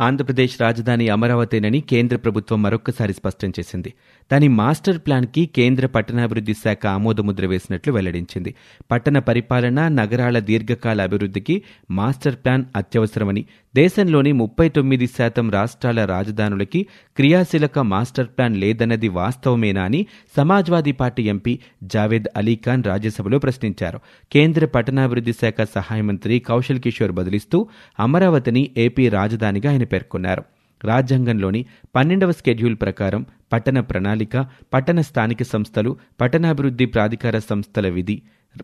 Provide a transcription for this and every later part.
ఆంధ్రప్రదేశ్ రాజధాని అమరావతేనని కేంద్ర ప్రభుత్వం మరొక్కసారి స్పష్టం చేసింది. దాని మాస్టర్ ప్లాన్కి కేంద్ర పట్టణాభివృద్ధి శాఖ ఆమోదముద్ర వేసినట్లు వెల్లడించింది. పట్టణ పరిపాలన నగరాల దీర్ఘకాల అభివృద్ధికి మాస్టర్ ప్లాన్ అత్యవసరమని దేశంలోని ముప్పై తొమ్మిది శాతం రాష్ట్రాల రాజధానులకి క్రియాశీలక మాస్టర్ ప్లాన్ లేదన్నది వాస్తవమేనా అని సమాజ్వాదీ పార్టీ ఎంపీ జావేద్ అలీఖాన్ రాజ్యసభలో ప్రశ్నించారు. కేంద్ర పట్టణాభివృద్ధి శాఖ సహాయ మంత్రి కౌశల్ కిషోర్ బదిలిస్తూ అమరావతిని ఏపీ రాజధానిగా ఆయన పేర్కొన్నారు. రాజ్యాంగంలోని పన్నెండవ స్కెడ్యూల్ ప్రకారం పట్టణ ప్రణాళిక పట్టణ స్థానిక సంస్థలు పట్టణాభివృద్ధి ప్రాధికార సంస్థల విధి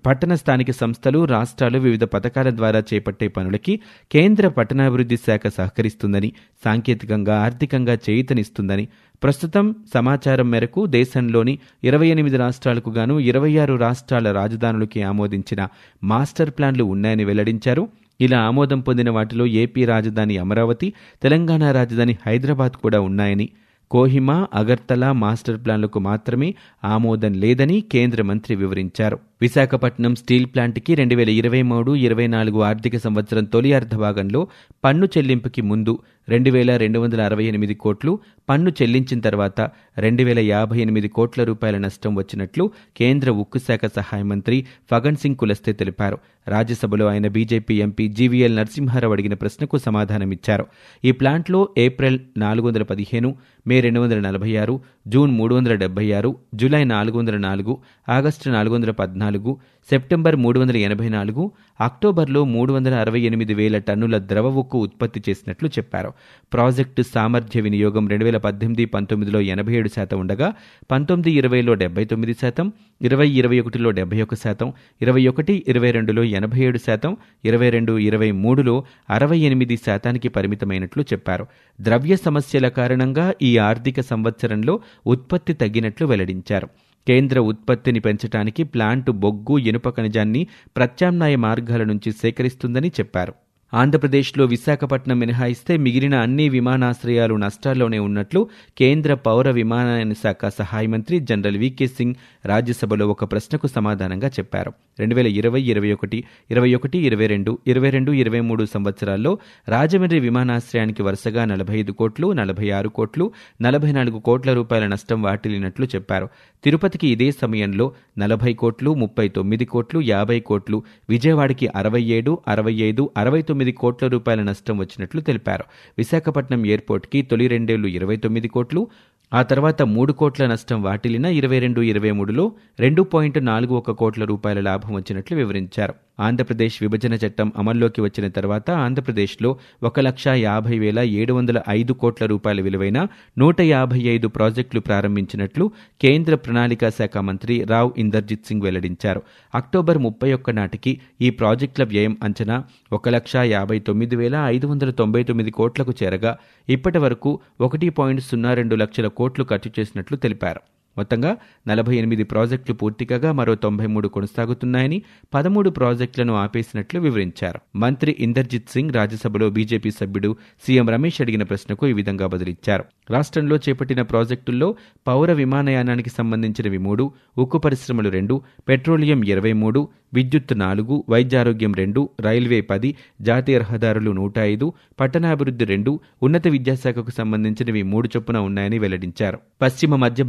పట్టణ స్థానిక సంస్థలు రాష్ట్రాలు వివిధ పథకాల ద్వారా చేపట్టే పనులకి కేంద్ర పట్టణాభివృద్ధి శాఖ సహకరిస్తుందని సాంకేతికంగా ఆర్థికంగా చేయితనిస్తుందని ప్రస్తుతం సమాచారం మేరకు దేశంలోని ఇరవై ఎనిమిది రాష్ట్రాలకు గాను ఇరవై ఆరు రాష్ట్రాల రాజధానులకి ఆమోదించిన మాస్టర్ ప్లాన్లు ఉన్నాయని వెల్లడించారు. ఇలా ఆమోదం పొందిన వాటిలో ఏపీ రాజధాని అమరావతి తెలంగాణ రాజధాని హైదరాబాద్ కూడా ఉన్నాయని కోహిమా అగర్తలా మాస్టర్ ప్లాన్లకు మాత్రమే ఆమోదం లేదని కేంద్ర మంత్రి వివరించారు. విశాఖపట్నం స్టీల్ ప్లాంట్కి రెండు వేల ఇరవై మూడు ఇరవై నాలుగు ఆర్థిక సంవత్సరం తొలి అర్ధభాగంలో పన్ను చెల్లింపుకి ముందు రెండు వేల రెండు వందల అరవై ఎనిమిది కోట్లు పన్ను చెల్లించిన తర్వాత రెండు వేల యాభై ఎనిమిది కోట్ల రూపాయల నష్టం వచ్చినట్లు కేంద్ర ఉక్కు శాఖ సహాయ మంత్రి ఫగన్ సింగ్ కులస్తే తెలిపారు. రాజ్యసభలో ఆయన బీజేపీ ఎంపీ జీవీఎల్ నరసింహారావు అడిగిన ప్రశ్నకు సమాధానమిచ్చారు. ఈ ప్లాంట్లో ఏప్రిల్ నాలుగు వందల పదిహేను మే రెండు వందల నలభై ఆరు జూన్ మూడు వందల డెబ్బై ఆరు జూలై నాలుగు వందల నాలుగు ఆగస్టు నాలుగు వందల పద్నాలుగు సెప్టెంబర్ మూడు వందల ఎనభై నాలుగు అక్టోబర్లో మూడు వందల అరవై ఎనిమిది వేల టన్నుల ద్రవ ఉక్కు ఉత్పత్తి చేసినట్లు చెప్పారు. ప్రాజెక్టు సామర్థ్య వినియోగం రెండు వేల పద్దెనిమిది పంతొమ్మిదిలో ఎనభై ఏడు శాతం ఉండగా పంతొమ్మిది ఇరవైలో డెబ్బై తొమ్మిది శాతం ఇరవై ఇరవై ఒకటిలో డెబ్బై ఒక శాతం ఇరవై ఒకటి ఇరవై రెండులో ఎనభై ఏడు శాతం ఇరవై రెండు ఇరవై మూడులో అరవై ఎనిమిది శాతానికి పరిమితమైనట్లు చెప్పారు. ద్రవ్య సమస్యల కారణంగా ఈ ఆర్థిక సంవత్సరంలో ఉత్పత్తి తగ్గినట్లు వెల్లడించారు. కేంద్ర ఉత్పత్తిని పెంచడానికి ప్లాంటు బొగ్గు ఇనుప ఖనిజాన్ని ప్రత్యామ్నాయ మార్గాల నుంచి సేకరిస్తుందని చెప్పారు. ఆంధ్రప్రదేశ్లో విశాఖపట్నం మినహాయిస్తే మిగిలిన అన్ని విమానాశ్రయాలు నష్టాల్లోనే ఉన్నట్లు కేంద్ర పౌర విమానయాన శాఖ సహాయ మంత్రి జనరల్ వికే సింగ్ రాజ్యసభలో ఒక ప్రశ్నకు సమాధానంగా చెప్పారు. రెండు వేల ఇరవై ఇరవై ఒకటి ఇరవై ఒకటి ఇరవై రెండు ఇరవై రెండు ఇరవై మూడు సంవత్సరాల్లో రాజమండ్రి విమానాశ్రయానికి వరుసగా నలభై ఐదు కోట్లు నలభై ఆరు కోట్లు నలభై నాలుగు కోట్ల రూపాయల నష్టం వాటిల్లినట్లు చెప్పారు. తిరుపతికి ఇదే సమయంలో నలభై కోట్లు ముప్పై తొమ్మిది కోట్లు యాభై కోట్లు విజయవాడకి అరవై ఏడు అరవై ఐదు అరవై తొమ్మిది తొమ్మిది కోట్ల రూపాయల నష్టం వచ్చినట్లు తెలిపారు. విశాఖపట్నం ఎయిర్పోర్ట్కి తొలి రెండేళ్ళు ఇరవై తొమ్మిది కోట్లు ఆ తర్వాత మూడు కోట్ల నష్టం వాటిల్లిన ఇరవై రెండు ఇరవై మూడులో రెండు పాయింట్ నాలుగు ఒక కోట్ల రూపాయల లాభం వచ్చినట్లు వివరించారు. ఆంధ్రప్రదేశ్ విభజన చట్టం అమల్లోకి వచ్చిన తర్వాత ఆంధ్రప్రదేశ్లో ఒక లక్ష యాభై వేల ఏడు వందల ఐదు కోట్ల రూపాయల విలువైన నూట యాభై ఐదు ప్రాజెక్టులు ప్రారంభించినట్లు కేంద్ర ప్రణాళికా శాఖ మంత్రి రావ్ ఇందర్జిత్ సింగ్ వెల్లడించారు. అక్టోబర్ ముప్పై ఒక్క నాటికి ఈ ప్రాజెక్టుల వ్యయం అంచనా ఒక లక్ష యాభై తొమ్మిది వేల ఐదు వందల తొంభై తొమ్మిది కోట్లకు చేరగా ఇప్పటి వరకు ఒకటి పాయింట్ సున్నా రెండు లక్షల కోట్లు ఖర్చు చేసినట్లు తెలిపారు. మొత్తంగా నలభై ఎనిమిది ప్రాజెక్టులు పూర్తి కాగా మరో తొంభై మూడు కొనసాగుతున్నాయని పదమూడు ప్రాజెక్టులను ఆపేసినట్లు వివరించారు. మంత్రి ఇందర్జిత్ సింగ్ రాజ్యసభలో బీజేపీ సభ్యుడు సీఎం రమేష్ అడిగిన ప్రశ్నకు ఈ విధంగా బదులిచ్చారు. రాష్ట్రంలో చేపట్టిన ప్రాజెక్టుల్లో పౌర విమానయానానికి సంబంధించినవి మూడు ఉక్కు పరిశ్రమలు రెండు పెట్రోలియం ఇరవై మూడు విద్యుత్ నాలుగు వైద్యారోగ్యం రెండు రైల్వే పది జాతీయ రహదారులు నూట ఐదు పట్టణాభివృద్ధి రెండు ఉన్నత విద్యాశాఖకు సంబంధించినవి మూడు చొప్పున ఉన్నాయని వెల్లడించారు. పశ్చిమ మధ్య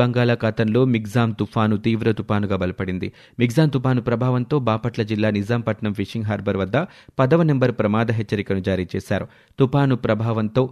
బంగాళాఖాతంలో మిగ్జాం తుఫాను తీవ్ర తుపానుగా బలపడింది. మిగ్జాం తుపాను ప్రభావంతో బాపట్ల జిల్లా నిజాంపట్నం ఫిషింగ్ హార్బర్ వద్ద పదవ నెంబర్ ప్రమాద హెచ్చరికను జారీ చేశారు. తుపాను ప్రభావంతో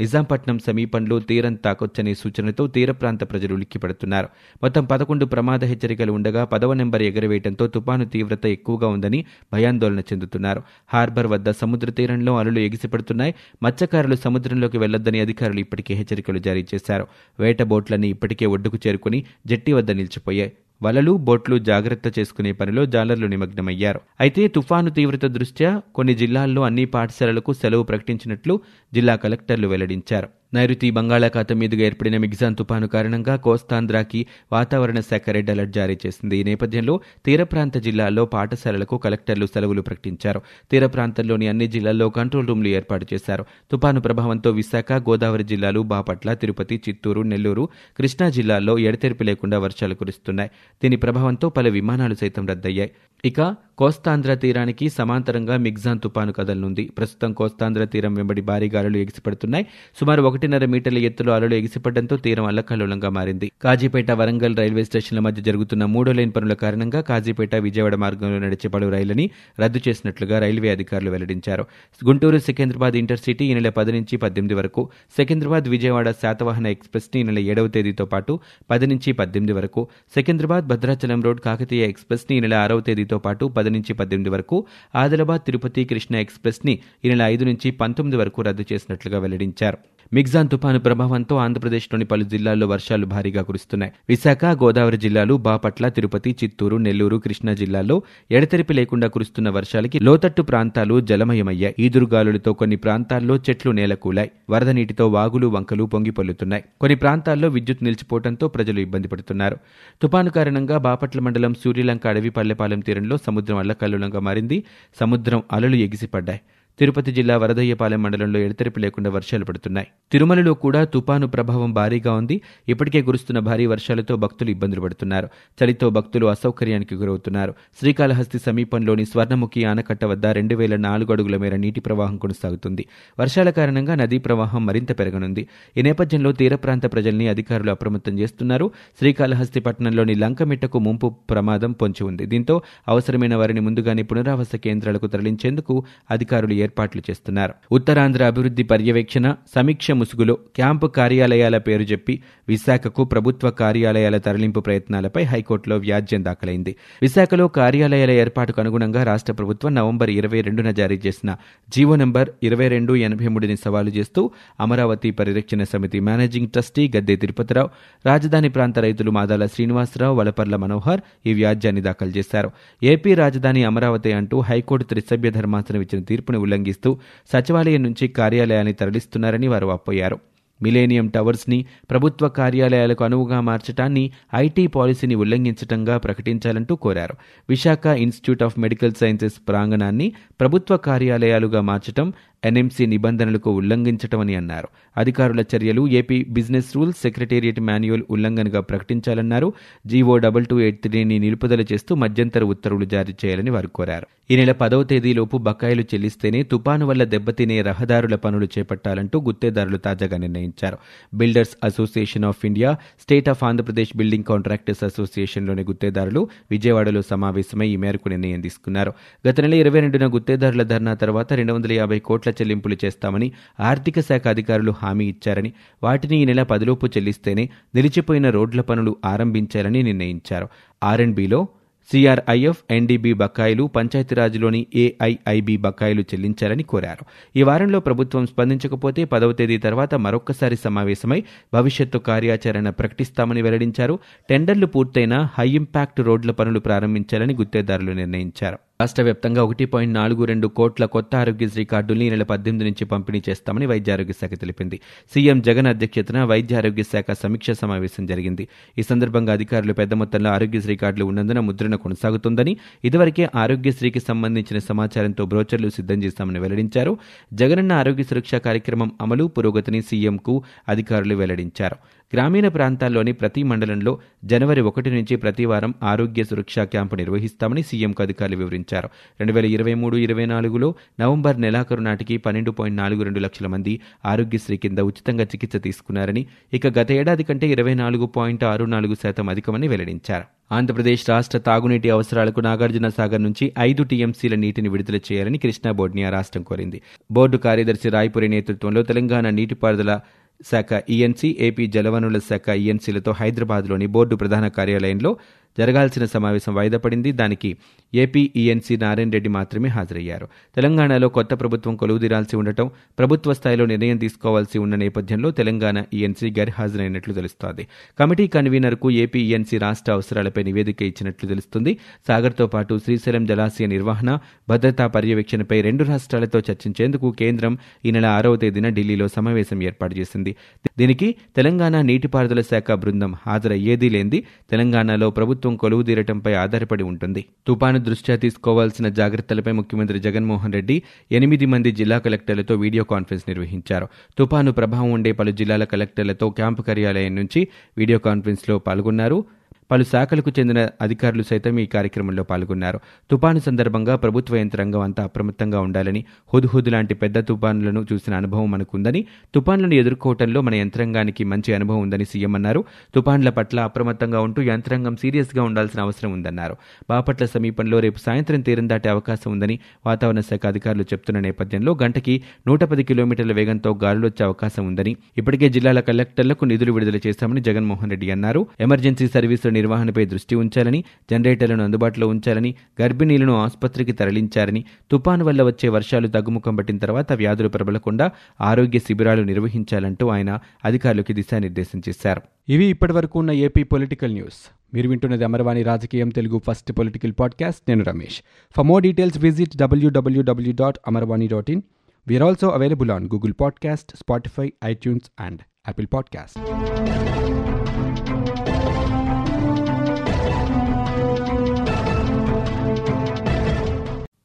నిజాంపట్నం సమీపంలో తీరం తాకొచ్చనే సూచనతో తీర ప్రాంత ప్రజలు ఉలిక్కిపడుతున్నారు. మొత్తం పదకొండు ప్రమాద హెచ్చరికలు ఉండగా పదవ నెంబర్ ఎగరవేయడంతో తుపాను తీవ్రత ఎక్కువగా ఉందని భయాందోళన చెందుతున్నారు. హార్బర్ వద్ద సముద్ర తీరంలో అలలు ఎగిసిపడుతున్నాయి. మత్స్యకారులు సముద్రంలోకి వెళ్ళొద్దని అధికారులు ఇప్పటికే హెచ్చరికలు జారీ చేశారు. వేట బోట్లన్నీ ఇప్పటికే ఒడ్డుకు చేరుకుని జట్టి వద్ద నిలిచిపోయాయి. వలలు బోట్లు జాగ్రత్త చేసుకునే పనిలో జాలర్లు నిమగ్నమయ్యారు. అయితే తుఫాను తీవ్రత దృష్ట్యా కొన్ని జిల్లాల్లో అన్ని పాఠశాలలకు సెలవు ప్రకటించినట్లు జిల్లా కలెక్టర్లు వెల్లడించారు. నైరుతి బంగాళాఖాతం మీదుగా ఏర్పడిన మిగ్జాన్ తుపాను కారణంగా కోస్తాంధ్రాకి వాతావరణ శాఖ రెడ్ అలర్ట్ జారీ చేసింది. ఈ నేపథ్యంలో తీర ప్రాంత జిల్లాల్లో పాఠశాలలకు కలెక్టర్లు సెలవులు ప్రకటించారు. తీర ప్రాంతంలోని అన్ని జిల్లాల్లో కంట్రోల్ రూమ్లు ఏర్పాటు చేశారు. తుపాను ప్రభావంతో విశాఖ గోదావరి జిల్లాలు బాపట్ల తిరుపతి చిత్తూరు నెల్లూరు కృష్ణా జిల్లాల్లో ఎడతెరిపి లేకుండా వర్షాలు కురుస్తున్నాయి. దీని ప్రభావంతో పలు విమానాలు సైతం రద్దయ్యాయి. ఇక కోస్తాంధ్ర తీరానికి సమాంతరంగా మిగ్జాన్ తుపాను కదలనుంది. ప్రస్తుతం కోస్తాంధ్ర తీరం వెంబడి భారీ గాలులు ఎగిసిపడుతున్నాయి. సుమారు ఒకటిన్నర మీటర్ల ఎత్తులో అలలు ఎగిసిపడడంతో తీరం అల్లకల్లోలంగా మారింది. కాజీపేట వరంగల్ రైల్వే స్టేషన్ల మధ్య జరుగుతున్న మూడో లైన్ పనుల కారణంగా కాజీపేట విజయవాడ మార్గంలో నడిచే పలు రైళ్ళని రద్దు చేసినట్లుగా రైల్వే అధికారులు వెల్లడించారు. గుంటూరు సికింద్రాబాద్ ఇంటర్సిటీ ఈ నెల పది నుంచి పద్దెనిమిది వరకు సికింద్రాబాద్ విజయవాడ శాతవాహన ఎక్స్ప్రెస్ని ఈ నెల ఏడవ తేదీతో పాటు పది నుంచి పద్దెనిమిది వరకు సికింద్రాబాద్ భద్రాచలం రోడ్ కాకతీయ ఎక్స్ప్రెస్ని ఈ నెల ఆరవ తేదీతో పాటు పది నుంచి పద్దెనిమిది వరకు ఆదిలాబాద్ తిరుపతి కృష్ణ ఎక్స్ప్రెస్ని ఈ నెల ఐదు నుంచి పంతొమ్మిది వరకు రద్దు చేసినట్లుగా వెల్లడించారు. మిగ్జాన్ తుపాను ప్రభావంతో ఆంధ్రప్రదేశ్లోని పలు జిల్లాల్లో వర్షాలు భారీగా కురుస్తున్నాయి. విశాఖ గోదావరి జిల్లాలు బాపట్ల తిరుపతి చిత్తూరు నెల్లూరు కృష్ణా జిల్లాల్లో ఎడతెరిపి లేకుండా కురుస్తున్న వర్షాలకి లోతట్టు ప్రాంతాలు జలమయమయ్యాయి. ఈదురుగాలులతో కొన్ని ప్రాంతాల్లో చెట్లు నేలకూలాయి. వరద నీటితో వాగులు వంకలు పొంగి పొల్లుతున్నాయి. కొన్ని ప్రాంతాల్లో విద్యుత్ నిలిచిపోవడంతో ప్రజలు ఇబ్బంది పడుతున్నారు. తుపాను కారణంగా బాపట్ల మండలం సూర్యలంక అడవి పల్లెపాలెం తీరంలో సముద్రం అల్లకల్లోలంగా మారింది. సముద్రం అలలు ఎగిసిపడ్డాయి. తిరుపతి జిల్లా వరదయ్యపాలెం మండలంలో ఎడతెరిపి లేకుండా వర్షాలు పడుతున్నాయి. తిరుమలలో కూడా తుపాను ప్రభావం భారీగా ఉంది. ఇప్పటికే కురుస్తున్న భారీ వర్షాలతో భక్తులు ఇబ్బందులు పడుతున్నారు. చలితో భక్తులు అసౌకర్యానికి గురవుతున్నారు. శ్రీకాళహస్తి సమీపంలోని స్వర్ణముఖి ఆనకట్ట వద్ద రెండు వేల నాలుగు అడుగుల మేర నీటి ప్రవాహం కొనసాగుతుంది. వర్షాల కారణంగా నదీ ప్రవాహం మరింత పెరగనుంది. ఈ నేపథ్యంలో తీర ప్రాంత ప్రజల్ని అధికారులు అప్రమత్తం చేస్తున్నారు. శ్రీకాళహస్తి పట్టణంలోని లంకమిట్టకు ముంపు ప్రమాదం పొంచి ఉంది. దీంతో అవసరమైన వారిని ముందుగానే పునరావాస కేంద్రాలకు తరలించేందుకు అధికారులు ఏర్పాట్లు చేస్తున్నారు. ఉత్తరాంధ్ర అభివృద్ధి పర్యవేక్షణ సమీక్ష ముసుగులో క్యాంపు కార్యాలయాల పేరు చెప్పి విశాఖకు ప్రభుత్వ కార్యాలయాల తరలింపు ప్రయత్నాలపై హైకోర్టులో వ్యాజ్యం దాఖలైంది. విశాఖలో కార్యాలయాల ఏర్పాటుకు అనుగుణంగా రాష్ట్ర ప్రభుత్వం నవంబర్ ఇరవై రెండున జారీ చేసిన జీవో నంబర్ ఇరవై రెండు ఎనభై మూడుని సవాలు చేస్తూ అమరావతి పరిరక్షణ సమితి మేనేజింగ్ ట్రస్టీ గద్దె తిరుపతిరావు రాజధాని ప్రాంత రైతులు మాదాల శ్రీనివాసరావు వలపర్ల మనోహర్ ఈ వ్యాజ్యాన్ని దాఖలు చేశారు. ఏపీ రాజధాని అమరావతి అంటూ హైకోర్టు త్రిసభ్య ధర్మాసనం ఇచ్చిన తీర్పును ఉల్లంఘిస్తూ సచివాలయం నుంచి కార్యాలయాన్ని తరలిస్తున్నారని వారు అప్పయ్యారు మిలేనియం టవర్స్ని ప్రభుత్వ కార్యాలయాలకు అనువుగా మార్చటాన్ని ఐటీ పాలసీని ఉల్లంఘించటంగా ప్రకటించాలంటూ కోరారు. Visakha institute of medical sciences ప్రాంగణాన్ని ప్రభుత్వ కార్యాలయాలుగా మార్చటం ఎన్ఎంసీ నిబంధనలకు ఉల్లంఘించటమని అన్నారు. అధికారుల చర్యలు AP business rules secretariat manual ఉల్లంఘనగా ప్రకటించాలన్నారు. జీవో డబల్ టూ ఎయిట్ త్రీని నిలుపుదల చేస్తూ మధ్యంతర ఉత్తర్వులు జారీ చేయాలని వారు కోరారు. ఈ నెల పదవ తేదీలోపు బకాయిలు చెల్లిస్తేనే తుపాను వల్ల దెబ్బతినే రహదారుల పనులు చేపట్టాలంటూ గుత్తేదారులు తాజాగా నిర్ణయించారు. Builders association of India state of Andhra Pradesh building contractors అసోసియేషన్లోని గుత్తేదారులు విజయవాడలో సమావేశమై ఈ మేరకు నిర్ణయం తీసుకున్నారు. గత నెల ఇరవై రెండున గుత్తేదారుల ధర్నా తర్వాత రెండు వందల యాభై కోట్ల చెల్లింపులు చేస్తామని ఆర్థిక శాఖ అధికారులు హామీ ఇచ్చారని వాటిని ఈ నెల పదిలోపు చెల్లిస్తేనే నిలిచిపోయిన రోడ్ల పనులు ఆరంభించాలని నిర్ణయించారు. ఆర్ఎండ్బిలో సిఆర్ఐఎఫ్ ఎన్డీబీ బకాయిలు పంచాయతీరాజ్లోని ఏఐఐబి బకాయిలు చెల్లించాలని కోరారు. ఈ వారంలో ప్రభుత్వం స్పందించకపోతే పదవ తేదీ తర్వాత మరొక్కసారి సమావేశమై భవిష్యత్తు కార్యాచరణ ప్రకటిస్తామని వెల్లడించారు. టెండర్లు పూర్తయిన హై ఇంపాక్ట్ రోడ్ల పనులు ప్రారంభించాలని గుత్తేదారులు నిర్ణయించారు. రాష్ట్ర వ్యాప్తంగా ఒకటి పాయింట్ నాలుగు రెండు కోట్ల కొత్త ఆరోగ్యశ్రీ కార్డుల్ని ఈ నెల పద్దెనిమిది నుంచి పంపిణీ చేస్తామని వైద్య ఆరోగ్య శాఖ తెలిపింది. సీఎం జగన్ అధ్యక్షతన వైద్య ఆరోగ్య శాఖ సమీక్ష సమావేశం జరిగింది. ఈ సందర్భంగా అధికారులు పెద్ద మొత్తంలో ఆరోగ్యశ్రీ కార్డులు ఉన్నందున ముద్రణ కొనసాగుతుందని ఇదివరకే ఆరోగ్యశ్రీకి సంబంధించిన సమాచారంతో బ్రోచర్లు సిద్ధం చేస్తామని వెల్లడించారు. జగనన్న ఆరోగ్య సురక్ష కార్యక్రమం అమలు పురోగతిని సీఎంకు అధికారులు వెల్లడించారు. గ్రామీణ ప్రాంతాల్లోని ప్రతి మండలంలో జనవరి ఒకటి నుంచి ప్రతి వారం ఆరోగ్య సురక్ష క్యాంపు నిర్వహిస్తామని సీఎంకు అధికారులు వివరించారు. రెండు వేల ఇరవై మూడు ఇరవై నాలుగులో నవంబర్ నెలాఖరు నాటికి పన్నెండు పాయింట్ నాలుగు రెండు లక్షల మంది ఆరోగ్యశ్రీ కింద ఉచితంగా చికిత్స తీసుకున్నారని ఇక గత ఏడాది కంటే ఇరవై నాలుగు పాయింట్ ఆరు నాలుగు శాతం అధికమని వెల్లడించారు. ఆంధ్రప్రదేశ్ రాష్ట్ర తాగునీటి అవసరాలకు నాగార్జున సాగర్ నుంచి ఐదు టీఎంసీల నీటిని విడుదల చేయాలని కృష్ణా బోర్డుని ఆ రాష్ట్రం కోరింది. బోర్డు కార్యదర్శి రాయపురి నేతృత్వంలో తెలంగాణ నీటిపారుదల శాఖ ఈఎన్సీ ఏపీ జలవనరుల శాఖ ఈఎన్సీలతో హైదరాబాద్లోని బోర్డు ప్రధాన కార్యాలయంలో జరగాల్సిన సమావేశం వాయిదా పడింది. దానికి ఏపీ ఈఎన్సీ నారాయణ రెడ్డి మాత్రమే హాజరయ్యారు. తెలంగాణలో కొత్త ప్రభుత్వం కొలువుదీరాల్సి ఉండటం ప్రభుత్వ స్థాయిలో నిర్ణయం తీసుకోవాల్సి ఉన్న నేపథ్యంలో తెలంగాణ ఈఎన్సీ గైర్హాజరైనట్లు తెలుస్తోంది. కమిటీ కన్వీనర్కు ఏపీ ఈఎన్సీ రాష్ట్ర అవసరాలపై నివేదిక ఇచ్చినట్లు తెలుస్తుంది. సాగర్తో పాటు శ్రీశైలం జలాశయ నిర్వహణ భద్రతా పర్యవేక్షణపై రెండు రాష్ట్రాలతో చర్చించేందుకు కేంద్రం ఈ నెల ఆరవ తేదీన ఢిల్లీలో సమావేశం ఏర్పాటు చేసింది. దీనికి తెలంగాణ నీటిపారుదల శాఖ బృందం హాజరయ్యేదీ లేంది. తెలంగాణలో ప్రభుత్వం కొలువు తీరటంపై ఆధారపడి ఉంటుంది. తుపాను దృష్ట్యా తీసుకోవాల్సిన జాగ్రత్తలపై ముఖ్యమంత్రి జగన్మోహన్ రెడ్డి ఎనిమిది మంది జిల్లా కలెక్టర్లతో వీడియో కాన్ఫరెన్స్ నిర్వహించారు. తుపాను ప్రభావం ఉండే పలు జిల్లాల కలెక్టర్లతో క్యాంపు కార్యాలయం నుంచి వీడియో కాన్ఫరెన్స్లో పాల్గొన్నారు. పలు శాఖలకు చెందిన అధికారులు సైతం ఈ కార్యక్రమంలో పాల్గొన్నారు. తుపాను సందర్భంగా ప్రభుత్వ యంత్రాంగం అంతా అప్రమత్తంగా ఉండాలని హుద్హుద్ లాంటి పెద్ద తుపానులను చూసిన అనుభవం మనకుందని తుపాన్లను ఎదుర్కోవటంలో మన యంత్రాంగానికి మంచి అనుభవం ఉందని సీఎం అన్నారు. తుపాన్ల పట్ల అప్రమత్తంగా ఉంటూ యంత్రాంగం సీరియస్గా ఉండాల్సిన అవసరం ఉందన్నారు. బాపట్ల సమీపంలో రేపు సాయంత్రం తీరం దాటే అవకాశం ఉందని వాతావరణ శాఖ అధికారులు చెప్తున్న నేపథ్యంలో గంటకి నూట పది కిలోమీటర్ల వేగంతో గాలులొచ్చే అవకాశం ఉందని ఇప్పటికే జిల్లాల కలెక్టర్లకు నిధులు విడుదల చేశామని జగన్మోహన్ రెడ్డి అన్నారు. ఎమర్జెన్సీ సర్వీసులు నిర్వహణపై దృష్టి ఉంచాలని జనరేటర్లను అందుబాటులో ఉంచాలని గర్భిణీలను ఆసుపత్రికి తరలించారని తుపాను వల్ల వచ్చే వర్షాలు తగ్గుముఖం పట్టిన తర్వాత వ్యాధులు ప్రబలకుండా ఆరోగ్య శిబిరాలు నిర్వహించాలంటూ ఆయన అధికారులకు దిశానిర్దేశం చేశారు. ఇవి ఇప్పటివరకు ఉన్న ఏపీ పొలిటికల్ న్యూస్. మీరు వింటున్నది అమరవాణి రాజకీయం తెలుగు ఫస్ట్ పొలిటికల్ పాడ్కాస్ట్. నేను Ramesh. For more details visit WWW dot Amarvani dot in we are also available on Google podcast Spotify iTunes and Apple podcast